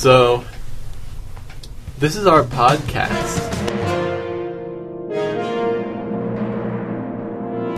So, this is our podcast.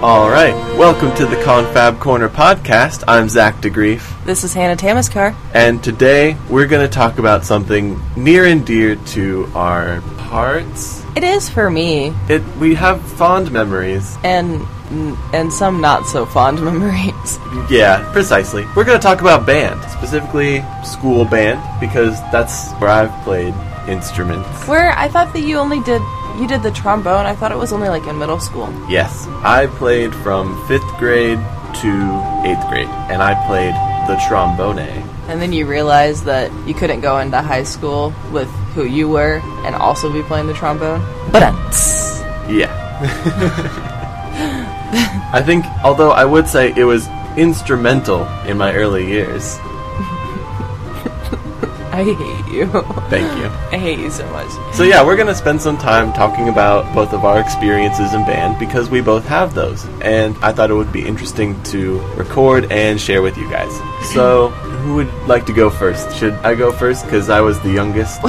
All right, welcome to the Confab Corner podcast. I'm Zac DeGrief, This is Hannah Tamaskar. and today we're going to talk about something near and dear to our hearts. It is for me, It we have fond memories. and and some not so fond memories. Yeah, precisely. We're going to talk about band, specifically school band, because that's where I've played instruments. Where I thought that you only did you did the trombone. I thought it was only like in middle school. Yes, I played from fifth grade to eighth grade, and I played the trombone. And then you realized that you couldn't go into high school with who you were and also be playing the trombone. But Yeah. I think, although I would say it was instrumental in my early years. I hate you. Thank you. I hate you so much. So yeah, we're gonna spend some time talking about both of our experiences in band because we both have those, and I thought it would be interesting to record and share with you guys. So, who would like to go first? Should I go first because I was the youngest,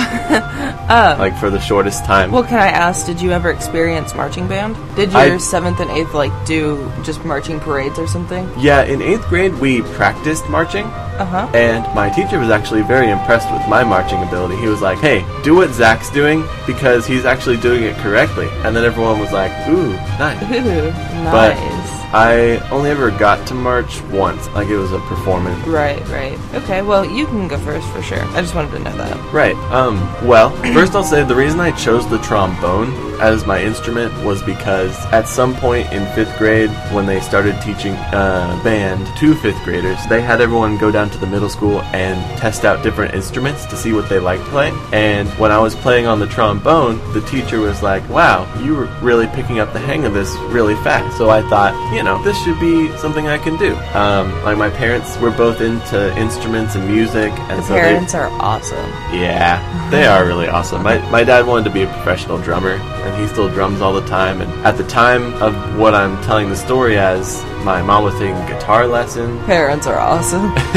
like for the shortest time? Well, can I ask, did you ever experience marching band? Did I- your seventh and eighth like do just marching parades or something? yeah, in eighth grade we practiced marching, Uh huh. and my teacher was actually very impressed with my marching ability. He was like, "Hey, do what Zac's doing because he's actually doing it correctly." And then everyone was like, "Ooh, nice." Ooh, But- nice. I only ever got to march once, like it was a performance. Right, right. Okay, well, you can go first for sure. I just wanted to know that. Right. Um. Well, first I'll say the reason I chose the trombone as my instrument was because at some point in fifth grade, when they started teaching uh, band to fifth graders, they had everyone go down to the middle school and test out different instruments to see what they liked playing. And when I was playing on the trombone, the teacher was like, "Wow, you were really picking up the hang of this really fast." So I thought, you know, this should be something I can do. Um, like my parents were both into instruments and music, and The so they parents are awesome. yeah, they are really awesome. My, my dad wanted to be a professional drummer, and he still drums all the time. And at the time of what I'm telling the story as, my mom was taking guitar lesson. Parents are awesome.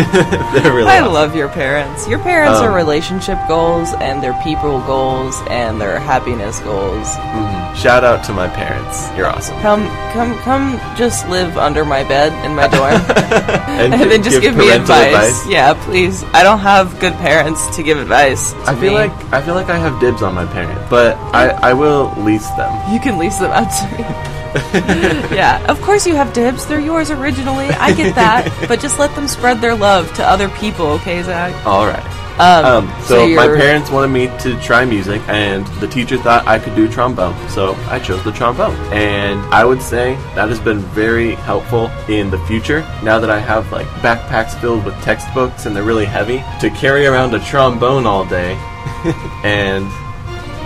They're really I awesome. love your parents. Your parents Um, are relationship goals and their people goals and their happiness goals. Mhm. Shout out to my parents. You're awesome. Come, come, come! Just live under my bed in my dorm, And, and then just give, me parental advice. Yeah, please. I don't have good parents to give advice. To I feel me. like I feel like I have dibs on my parents, but I, I will lease them. You can lease them out to me. yeah, of course you have dibs. They're yours originally. I get that. but just let them spread their love to other people, okay, Zac? All right. Um, Um, so my parents wanted me to try music, and the teacher thought I could do trombone, so I chose the trombone. And I would say that has been very helpful in the future. Now that I have like backpacks filled with textbooks and they're really heavy, to carry around a trombone all day, and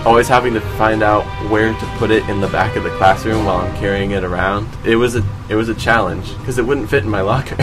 always having to find out where to put it in the back of the classroom while I'm carrying it around. It was a it was a challenge because it wouldn't fit in my locker.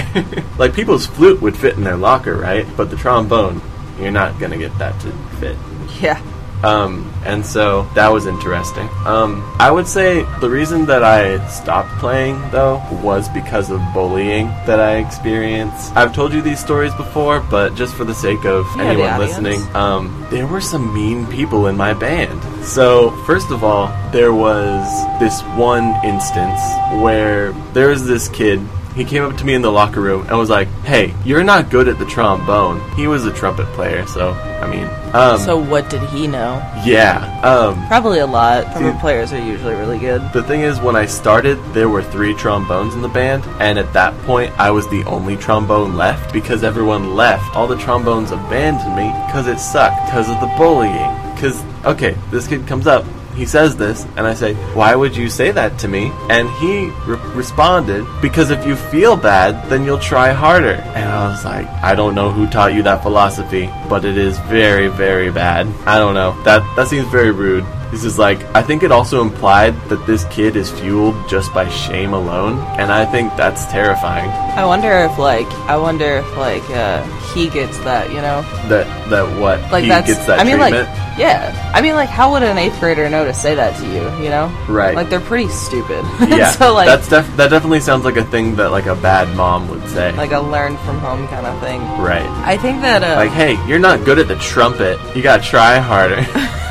like people's flute would fit in their locker, right? But the trombone, you're not gonna get that to fit. Yeah. Um, and so that was interesting. Um, I would say the reason that I stopped playing though was because of bullying that I experienced. I've told you these stories before, but just for the sake of Yeah, anyone listening, um, there were some mean people in my band. So first of all, there was this one instance where there was this kid he came up to me in the locker room and was like, "Hey, you're not good at the trombone." He was a trumpet player, so I mean, um, So what did he know? yeah. Um, Probably a lot. Trumpet players are usually really good. the thing is, when I started, there were three trombones in the band, and at that point, I was the only trombone left because everyone left. All the trombones abandoned me because it sucked, because of the bullying. Because, okay, this kid comes up, he says this, and I say, Why would you say that to me? And he re- responded, Because if you feel bad, then you'll try harder. And I was like, I don't know who taught you that philosophy, but it is very, very bad. I don't know. That that seems very rude. This is like, I think it also implied that this kid is fueled just by shame alone, and I think that's terrifying. I wonder if like I wonder if like uh, he gets that, you know? That that what Like he that's gets that I mean treatment. like yeah. I mean like how would an eighth grader know to say that to you, you know? Right. Like they're pretty stupid. yeah, so like that's def- that definitely sounds like a thing that like a bad mom would say. like a learn from home kind of thing. right. I think that uh Like, hey, you're not good at the trumpet. You gotta try harder.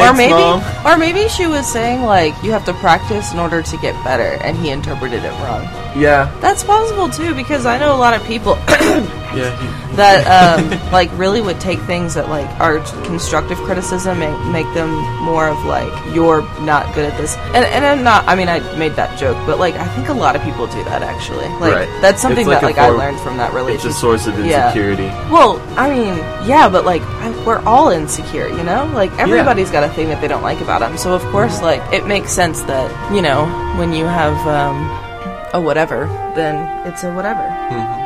or maybe Mom. or maybe she was saying like you have to practice in order to get better and he interpreted it wrong. Yeah, That's possible too because I know a lot of people yeah. That um, like really would take things that like are constructive criticism and make them more of like you're not good at this and, and i'm not i mean i made that joke but like i think a lot of people do that actually like Right. that's something like that like i learned from that relationship. it's a source of Yeah. insecurity. well i mean yeah but like I, we're all insecure you know like everybody's got a thing that they don't like about them so of course like it makes sense that you know when you have um a whatever then it's a whatever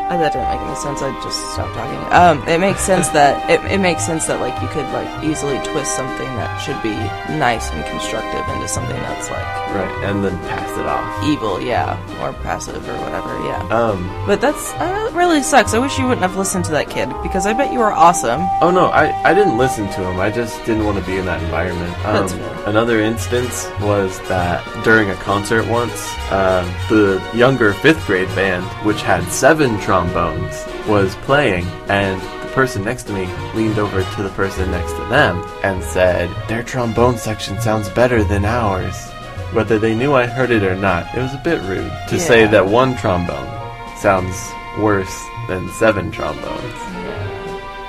Oh, that didn't make any sense. I just stopped talking. Um, it makes sense that it, it makes sense that like you could like easily twist something that should be nice and constructive into something that's like Right, and then pass it off. evil, yeah, or passive or whatever, yeah. Um. But that's uh, that really sucks. I wish you wouldn't have listened to that kid because I bet you were awesome. Oh no, I, I didn't listen to him. I just didn't want to be in that environment. Um, That's fair. Another instance was that during a concert once, uh, the younger fifth grade band, which had seven trombones, was playing, and the person next to me leaned over to the person next to them and said, "Their trombone section sounds better than ours." Whether they knew I heard it or not, it was a bit rude to say that one trombone sounds worse than seven trombones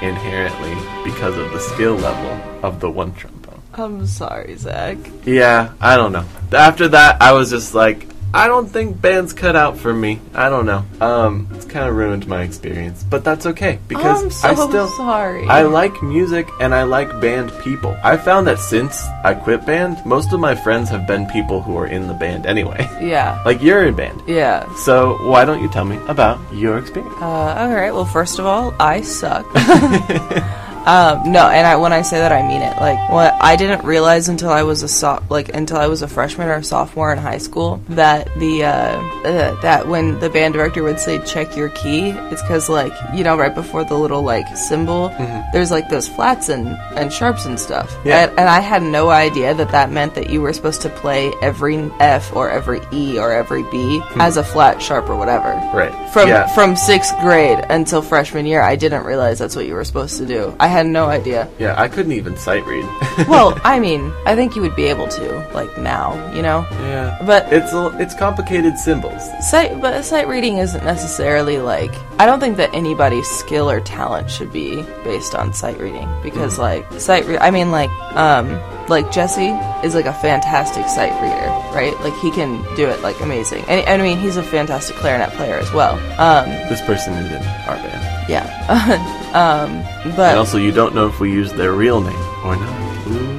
inherently because of the skill level of the one trombone. I'm sorry, Zac. Yeah, I don't know. After that, I was just like, I don't think band's cut out for me. I don't know. Um, it's kind of ruined my experience, but that's okay because I'm so I still sorry. I like music and I like band people. I found that since I quit band, most of my friends have been people who are in the band anyway. yeah, like you're in band. yeah. So why don't you tell me about your experience? Uh, all right. Well, first of all, I suck. um, no, and I, when I say that, I mean it. Like, what I didn't realize until I was a so- like until I was a freshman or sophomore in high school that the uh, uh, that when the band director would say check your key, it's because like you know right before the little like symbol, there's like those flats and and sharps and stuff. Yeah. And, and I had no idea that that meant that you were supposed to play every F or every E or every B as a flat, sharp, or whatever Right. from yeah. from sixth grade until freshman year, I didn't realize that's what you were supposed to do. I had no idea. yeah, I couldn't even sight read. Well, I mean, I think you would be able to, like now, you know. yeah. But It's a, it's complicated symbols. sight, but sight reading isn't necessarily like. I don't think that anybody's skill or talent should be based on sight reading because, like, sight. Re- I mean, like, um, like Jesse is like a fantastic sight reader, right? Like he can do it like amazing, and, and I mean, he's a fantastic clarinet player as well. Um, This person is in our band. Yeah. um, but And also, you don't know if we use their real name or not. Ooh.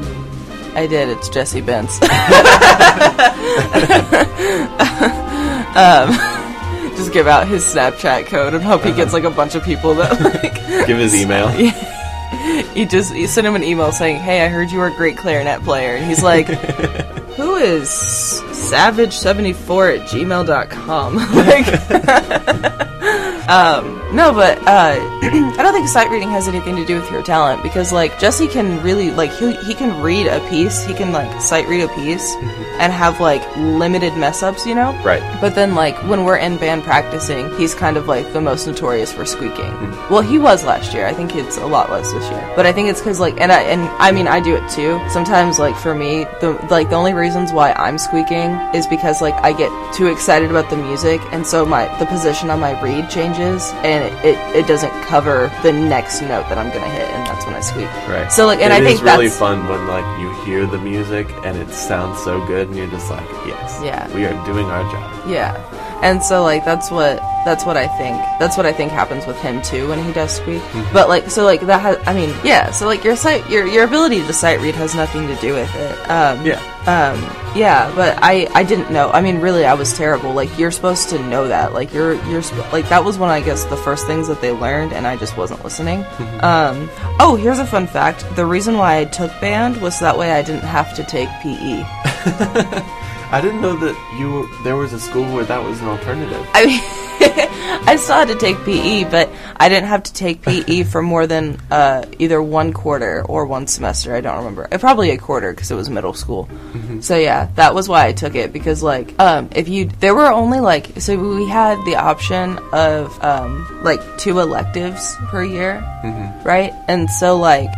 I did. It's Jesse Benz. um, just give out his Snapchat code and hope he gets like a bunch of people that like. Give his email. You just you send him an email saying, "Hey, I heard you were a great clarinet player," and he's like, "Who is savage74 at gmail.com?" like. Um, no, but uh, I don't think sight reading has anything to do with your talent because like Jesse can really like he he can read a piece, he can like sight read a piece, and have like limited mess ups, you know. Right. But then like when we're in band practicing, he's kind of like the most notorious for squeaking. Well, he was last year. I think it's a lot less this year. But I think it's because like and I and I mean I do it too. Sometimes like for me, the like the only reasons why I'm squeaking is because like I get too excited about the music, and so my the position on my reed changes, and it, it, it doesn't cover the next note that I'm gonna hit, and that's when I squeak. Right. So like, and It I think really that's fun when like you hear the music and it sounds so good and you're just like, yes, Yeah. we are doing our job. Yeah. And so like that's what that's what I think. That's what I think happens with him too when he does squeak. But like so like that has I mean, yeah, so like your sight your your ability to sight read has nothing to do with it. Um Yeah. um yeah, but I I didn't know. I mean, really I was terrible. Like you're supposed to know that. Like you're you're sp- like that was one I guess the first things that they learned and I just wasn't listening. Um oh, here's a fun fact. The reason why I took band was that way I didn't have to take. PE. I didn't know that you there was a school where that was an alternative. I mean, I still had to take PE, but I didn't have to take PE for more than uh, either one quarter or one semester. I don't remember. Uh, Probably a quarter because it was middle school. So yeah, that was why I took it because like um, if you there were only like so we had the option of um, like two electives per year, right? And so like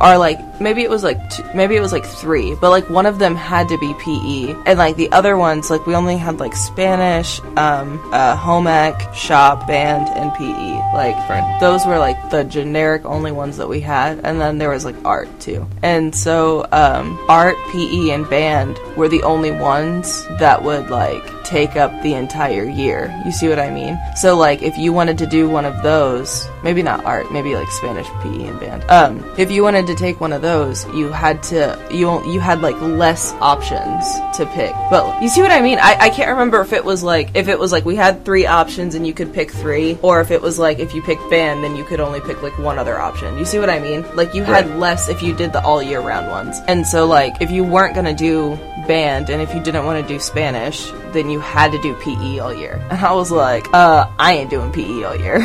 are like maybe it was like two, maybe it was like three, but like one of them had to be PE, and like the other ones like we only had like Spanish, um, uh, home ec, shop, band, and PE. Like those were like the generic only ones that we had, and then there was like art too. And so um, art, PE, and band were the only ones that would like take up the entire year. You see what I mean? So like if you wanted to do one of those, maybe not art, maybe like Spanish, PE, and band. Um, if you wanted to take one of those, you had to you you had like less options to pick. But you see what I mean? I, I can't remember if it was like if it was like we had three options and you could pick three, or if it was like if you picked band then you could only pick like one other option. You see what I mean? Like you had Right. less if you did the all year round ones. And so like if you weren't gonna do band and if you didn't want to do Spanish, then you had to do PE all year. And I was like, uh, I ain't doing PE all year.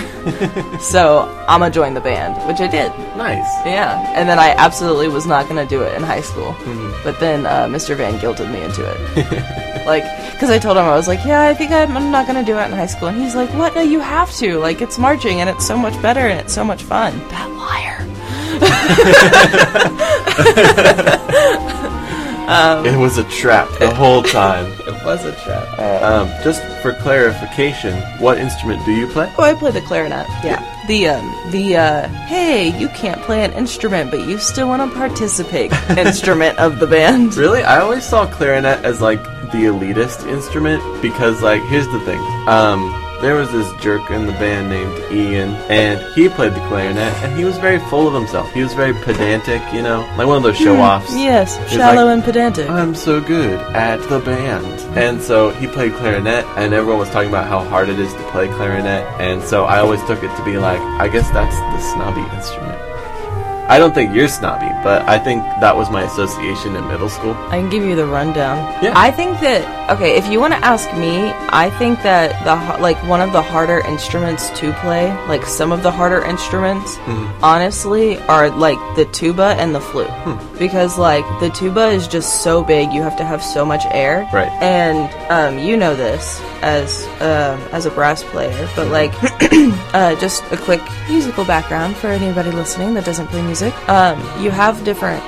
so I'm gonna join the band, which I did. Nice. Yeah, and then I absolutely was not gonna do it in high school, but then uh, Mr. Van guilted me into it. like, because I told him I was like, yeah, I think I'm, I'm not gonna do it in high school, and he's like, what? No, you have to. Like, it's marching, and it's so much better, and it's so much fun. That liar. it was a trap the whole time. It was a trap. Um, just for clarification, what instrument do you play? Oh, I play the clarinet. Yeah. The um the uh hey, you can't play an instrument, but you still want to participate instrument of the band. Really? I always saw clarinet as like the elitist instrument because like here's the thing. Um there was this jerk in the band named Ian and he played the clarinet and he was very full of himself. He was very pedantic, you know, like one of those hmm, show offs. Yes, He's shallow like, and pedantic. I'm so good at the band. And so he played clarinet, and everyone was talking about how hard it is to play clarinet. And so I always took it to be like, I guess that's the snobby instrument. I don't think you're snobby, but I think that was my association in middle school. I can give you the rundown. Yeah. I think that okay, if you want to ask me, I think that the like one of the harder instruments to play, like some of the harder instruments, Mm-hmm. honestly, are like the tuba and the flute, Hmm. because like the tuba is just so big, you have to have so much air, Right. And um, you know this as um, as a brass player, but like uh, just a quick musical background for anybody listening that doesn't play music. Um, you have different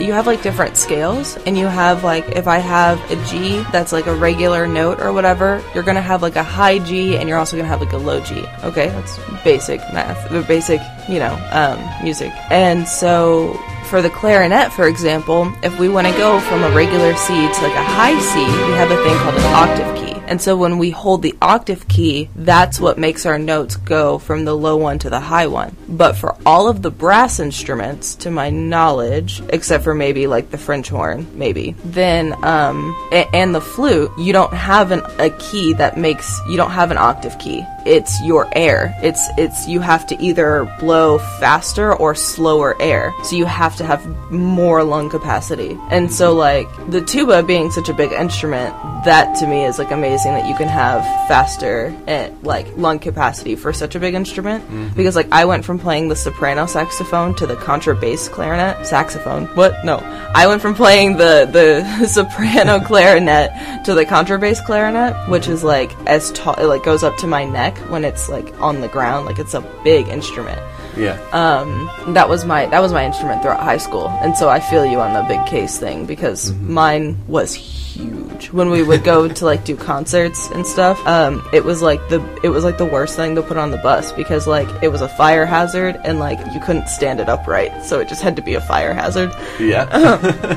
you have like different scales, and you have like if I have a G that's like a regular note or whatever, you're gonna have like a high G, and you're also gonna have like a low G. Okay, that's basic math, or basic you know um, music, and so. For the clarinet, for example, if we want to go from a regular C to like a high C, we have a thing called an octave key. And so when we hold the octave key, that's what makes our notes go from the low one to the high one. But for all of the brass instruments, to my knowledge, except for maybe like the French horn, maybe, then, um, and the flute, you don't have an, a key that makes, you don't have an octave key. It's your air. It's, it's, you have to either blow faster or slower air. So you have to have more lung capacity. And so like, the tuba being such a big instrument, that to me is like amazing that you can have faster and like lung capacity for such a big instrument. Mm-hmm. Because like I went from playing the soprano saxophone to the contrabass clarinet saxophone. What? No. I went from playing the the soprano clarinet to the contrabass clarinet which is like as tall it like goes up to my neck when it's like on the ground like it's a big instrument. Yeah. um, that was my that was my instrument throughout high school, and so I feel you on the big case thing because mm-hmm. mine was huge. When we would go to like do concerts and stuff, um, it was like the it was like the worst thing to put on the bus because like it was a fire hazard and like you couldn't stand it upright, so it just had to be a fire hazard yeah.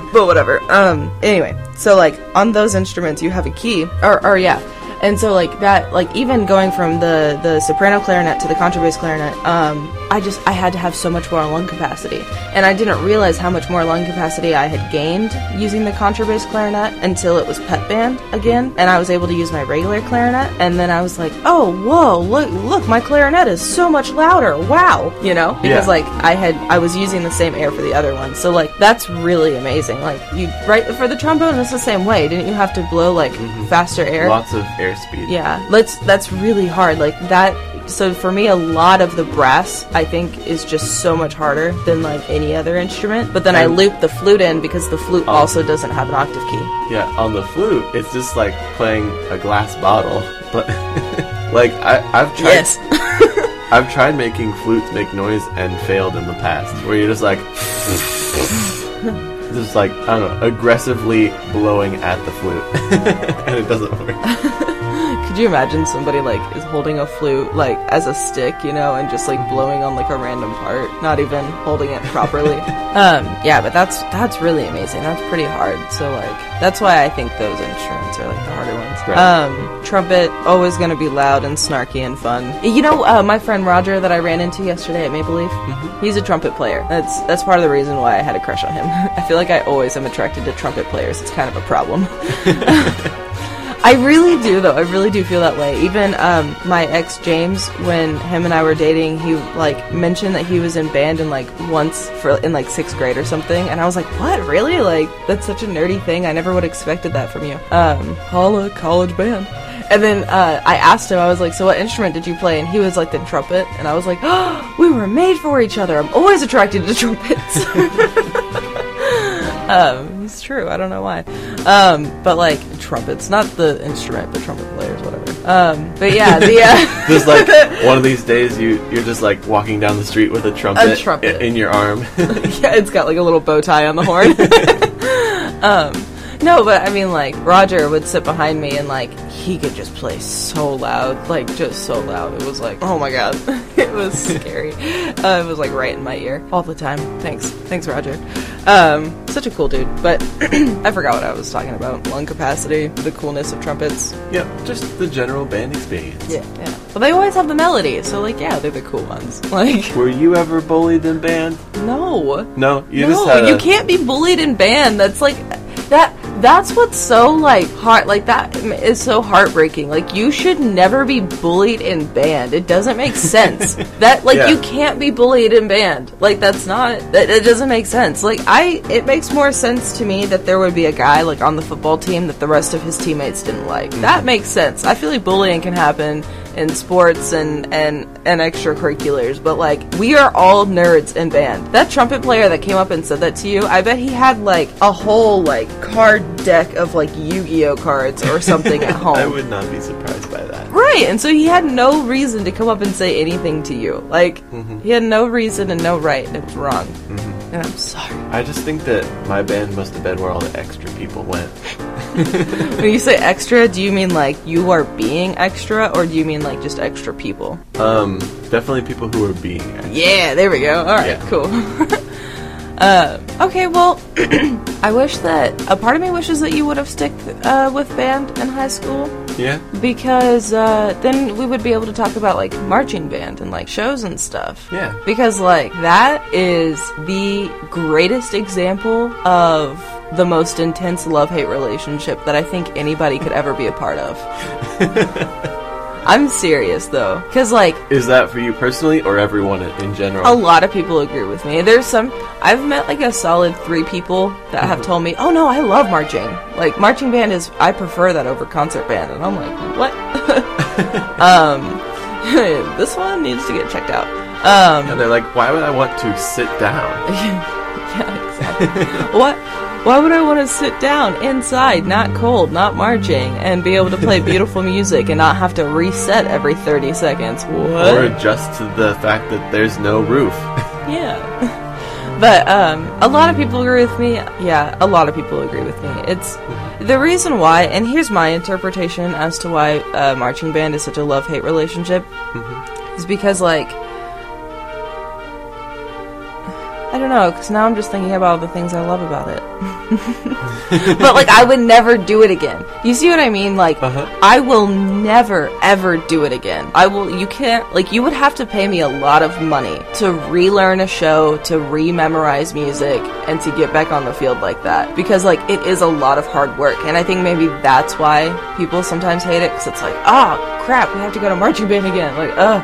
but whatever. Um. Anyway, so like on those instruments, you have a key, or or yeah, And so like that, like even going from the the soprano clarinet to the contrabass clarinet, um, I just I had to have so much more lung capacity, and I didn't realize how much more lung capacity I had gained using the contrabass clarinet until it was pep band again, and I was able to use my regular clarinet, and then I was like, oh whoa, look look, my clarinet is so much louder, wow, you know, because Yeah. like I had I was using the same air for the other one, so like that's really amazing. Like you right for the trombone, it's the same way. Didn't you have to blow like faster air? Lots of airspeed. Yeah, let's. That's really hard. Like that. So for me, a lot of the brass, I think, is just so much harder than like any other instrument. But then I loop the flute in because the flute Oh. also doesn't have an octave key. Yeah, on the flute, it's just like playing a glass bottle. But like I, I've tried, Yes. I've tried making flutes make noise and failed in the past. Where you're just like, just like I don't know, aggressively blowing at the flute, and it doesn't work. Could you imagine somebody like is holding a flute like as a stick, you know, and just like blowing on like a random part, not even holding it properly? um, yeah, but that's that's really amazing. That's pretty hard. So like that's why I think those instruments are like the harder ones. Right. Um, trumpet always going to be loud and snarky and fun. You know, uh, my friend Roger that I ran into yesterday at Maple Leaf, he's a trumpet player. That's that's part of the reason why I had a crush on him. I feel like I always am attracted to trumpet players. It's kind of a problem. I really do, though. I really do feel that way. Even um, my ex James, when him and I were dating, he like mentioned that he was in band in like once for in like sixth grade or something, and I was like, "What? Really? Like that's such a nerdy thing. I never would have expected that from you." Um, holla, college band. And then uh, I asked him, I was like, "So what instrument did you play?" And he was like, "The trumpet." And I was like, "Oh, we were made for each other. I'm always attracted to trumpets." Um, it's true. I don't know why. Um, but like trumpets, not the instrument, but trumpet players, whatever. Um, but yeah, the uh, Just like one of these days, you you're just like walking down the street with a trumpet, a trumpet. in your arm. yeah, it's got like a little bow tie on the horn. um, no, but I mean, like Roger would sit behind me and like he could just play so loud, like just so loud. It was like, oh my god, it was scary. Uh, it was like right in my ear all the time. Thanks, thanks, Roger. Um, such a cool dude. But I forgot what I was talking about. Lung capacity, the coolness of trumpets. yep, just the general band experience. Yeah, yeah. But they always have the melody, so like, yeah, they're the cool ones. Like, Were you ever bullied in band? no. No, you no, just had you can't be bullied in band. That's like that. That's what's so like heart like that is so heartbreaking. Like you should never be bullied and banned It doesn't make sense. that like Yeah. you can't be bullied and banned Like that's not that it doesn't make sense. Like I it makes more sense to me that there would be a guy like on the football team that the rest of his teammates didn't like. Mm-hmm. That makes sense. I feel like bullying can happen in sports and and and extracurriculars, but like we are all nerds in band. That trumpet player that came up and said that to you, I bet he had like a whole like card deck of like Yu-Gi-Oh cards or something at home. I would not be surprised by that. Right, and so he had no reason to come up and say anything to you. Like he had no reason and no right, and it was wrong. And I'm sorry. I just think that my band must have been where all the extra people went. When you say extra, do you mean like you are being extra, or do you mean like just extra people? Um, definitely people who are being extra. Yeah, there we go. All right, Yeah. cool. uh, okay, well, I wish that a part of me wishes that you would have stick uh, with band in high school Yeah? because uh, then we would be able to talk about like marching band and like shows and stuff. Yeah. Because like that is the greatest example of the most intense love-hate relationship that I think anybody could ever be a part of. I'm serious though, because like Is that for you personally or everyone in in general? a lot of people agree with me. There's some I've met like a solid three people that have told me, "Oh no, I love marching. Like marching band is I prefer that over concert band." And I'm like, "What?" um this one needs to get checked out. Um and they're like, why would I want to sit down? yeah, exactly. what why would I want to sit down inside, not cold, not marching, and be able to play beautiful music and not have to reset every 30 seconds? What? Or adjust to the fact that there's no roof. Yeah. But um, a lot of people agree with me. Yeah, a lot of people agree with me. It's the reason why, and here's my interpretation as to why uh, marching band is such a love hate relationship, is because like I don't know, because now I'm just thinking about all the things I love about it. but like, I would never do it again. You see what I mean? Like, Uh-huh. I will never ever do it again. I will. You can't. Like, you would have to pay me a lot of money to relearn a show, to re-memorize music, and to get back on the field like that. Because like, it is a lot of hard work, and I think maybe that's why people sometimes hate it. Because it's like, oh crap, we have to go to marching band again. Like, ugh,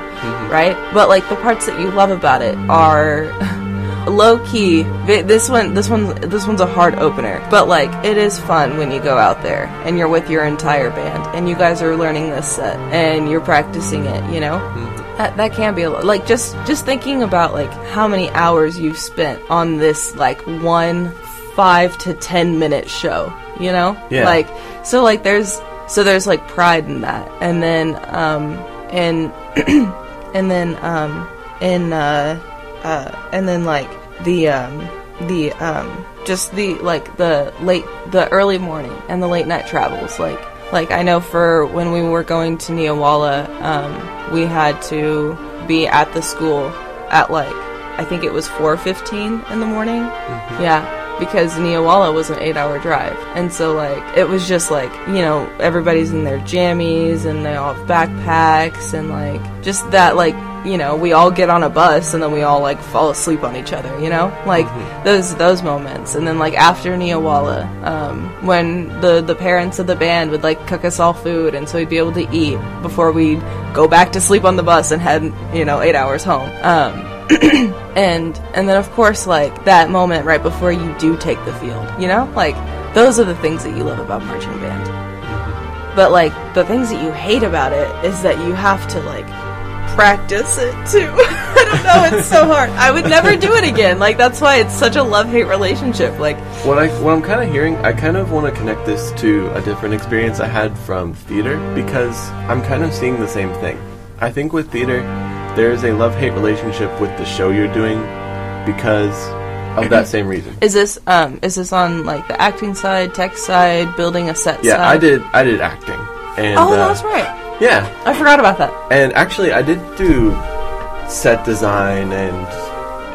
right? But like, the parts that you love about it are. low key this one this one this one's a hard opener. But like it is fun when you go out there and you're with your entire band and you guys are learning this set and you're practicing it you know? That that can be a lot like just just thinking about like how many hours you've spent on this like one five to ten minute show you know? Yeah. like so like there's so there's like pride in that. And then um and and then um in uh uh and then like the um the um just the like the late the early morning and the late night travels. Like like I know for when we were going to Neowalla um we had to be at the school at like I think it was 4:15 in the morning. Yeah because Neowalla was an eight hour drive. And so, like, it was just like, you know, everybody's in their jammies and they all have backpacks and, like, just that, like, you know, we all get on a bus and then we all, like, fall asleep on each other, you know? Like, those those moments. And then, like, after Neowalla, um, when the, the parents of the band would, like, cook us all food and so we'd be able to eat before we'd go back to sleep on the bus and head, you know, eight hours home. Um, and and then of course like that moment right before you do take the field you know like those are the things that you love about marching band but like the things that you hate about it is that you have to like practice it too i don't know it's so hard i would never do it again like that's why it's such a love-hate relationship like What I what I'm kind of hearing, I kind of want to connect this to a different experience I had from theater because I'm kind of seeing the same thing. I think with theater, there is a love-hate relationship with the show you're doing because of that same reason. is this um is this on like the acting side tech side building a set Yeah, side I did I did acting. And oh uh, that's right Yeah, i forgot about that And actually, I did do set design and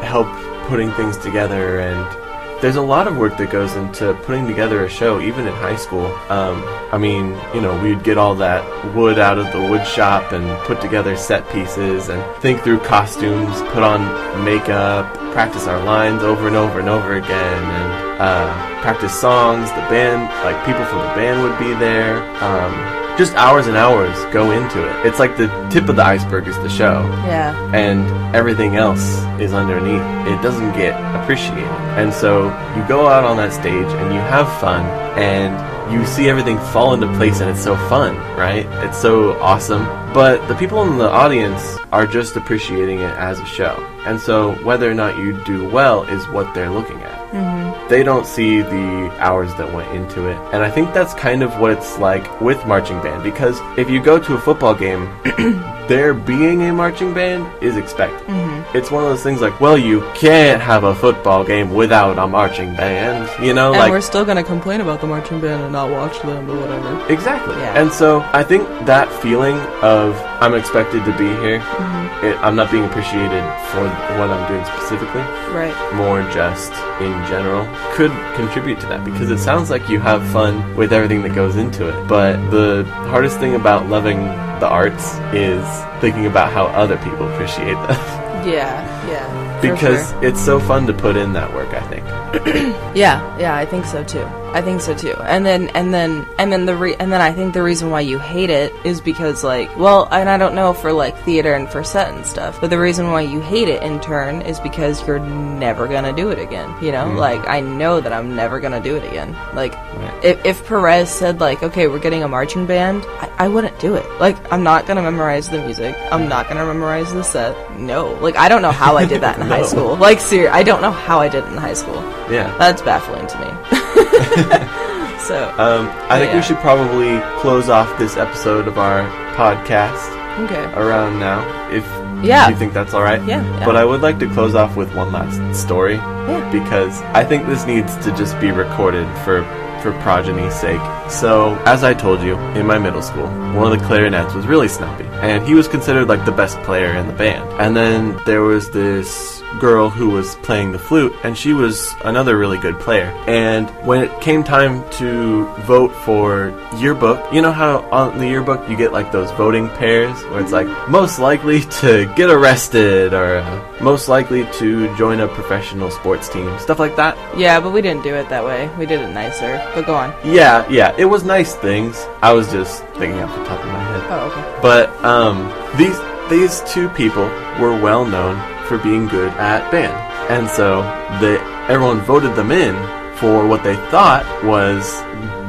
help putting things together. And there's a lot of work that goes into putting together a show, even in high school. Um, I mean, you know, we'd get all that wood out of the wood shop and put together set pieces and think through costumes, put on makeup, practice our lines over and over and over again, and uh, practice songs. The band, like people from the band, would be there. Um, just hours and hours go into it. It's like the tip of the iceberg is the show, yeah and everything else is underneath. It doesn't get appreciated. And so you go out on that stage and you have fun, and you see everything fall into place, and it's so fun, right? It's so awesome. But the people in the audience are just appreciating it as a show. And so whether or not you do well is what they're looking at mm-hmm. They don't see the hours that went into it. And I think that's kind of what it's like with marching band because if you go to a football game, there being a marching band is expected. It's one of those things like, well, you can't have a football game without a marching band, you know, and like we're still gonna complain about the marching band and not watch them or whatever Exactly. Yeah. And so I think that feeling of I'm expected to be here, Mm-hmm. it, I'm not being appreciated for what I'm doing specifically, right more just in general, could contribute to that because it sounds like you have fun with everything that goes into it. But the hardest thing about loving the arts is thinking about how other people appreciate them Yeah, yeah. because sure. it's so fun to put in that work, I think. yeah, yeah, I think so too. I think so too. And then and then and then the re- and then I think the reason why you hate it is because like, well, and I don't know for like theater and for set and stuff, but the reason why you hate it in turn is because you're never to do it again, you know? Mm-hmm. Like I know that I'm never to do it again. Like Right. if if Perez said like, "Okay, we're getting a marching band." I, I wouldn't do it. Like I'm not to memorize the music. I'm not to memorize the set. No. Like I don't know how I did that in high school. Like ser- I don't know how I did it in high school. Yeah. That's baffling to me. so, Um, I think Yeah. we should probably close off this episode of our podcast okay. around now, if Yeah. you think that's all right. Yeah, yeah. But I would like to close off with one last story Yeah. because I think this needs to just be recorded for for progeny's sake. So, as I told you, in my middle school, one of the clarinets was really snubby. and he was considered like the best player in the band. And then there was this girl who was playing the flute, and she was another really good player. And when it came time to vote for yearbook, you know how on the yearbook you get like those voting pairs where it's like most likely to get arrested or uh, most likely to join a professional sports team, stuff like that. Yeah, but we didn't do it that way. We did it nicer. But go on. Yeah, yeah, it was nice things. I was just thinking off the top of my head. Oh, okay. But um, these these two people were well known for being good at band, and so they everyone voted them in for what they thought was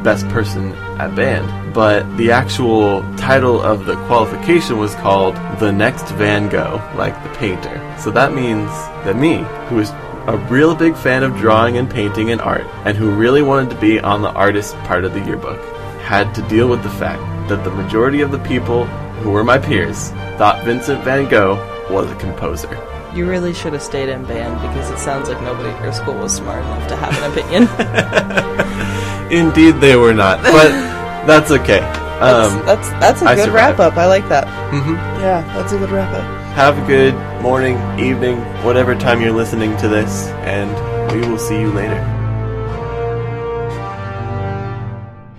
best person at band. But the actual title of the qualification was called the next Van Gogh, like the painter. So that means that me, who is a real big fan of drawing and painting and art, and who really wanted to be on the artist part of the yearbook, had to deal with the fact that the majority of the people who were my peers thought Vincent van Gogh was a composer. You really should have stayed in band because it sounds like nobody at your school was smart enough to have an opinion. Indeed, they were not, but that's okay. that's, Um, that's that's a I good survived. wrap up. I like that. mhm. Yeah, that's a good wrap up. Have a good morning, evening, whatever time you're listening to this, and we will see you later.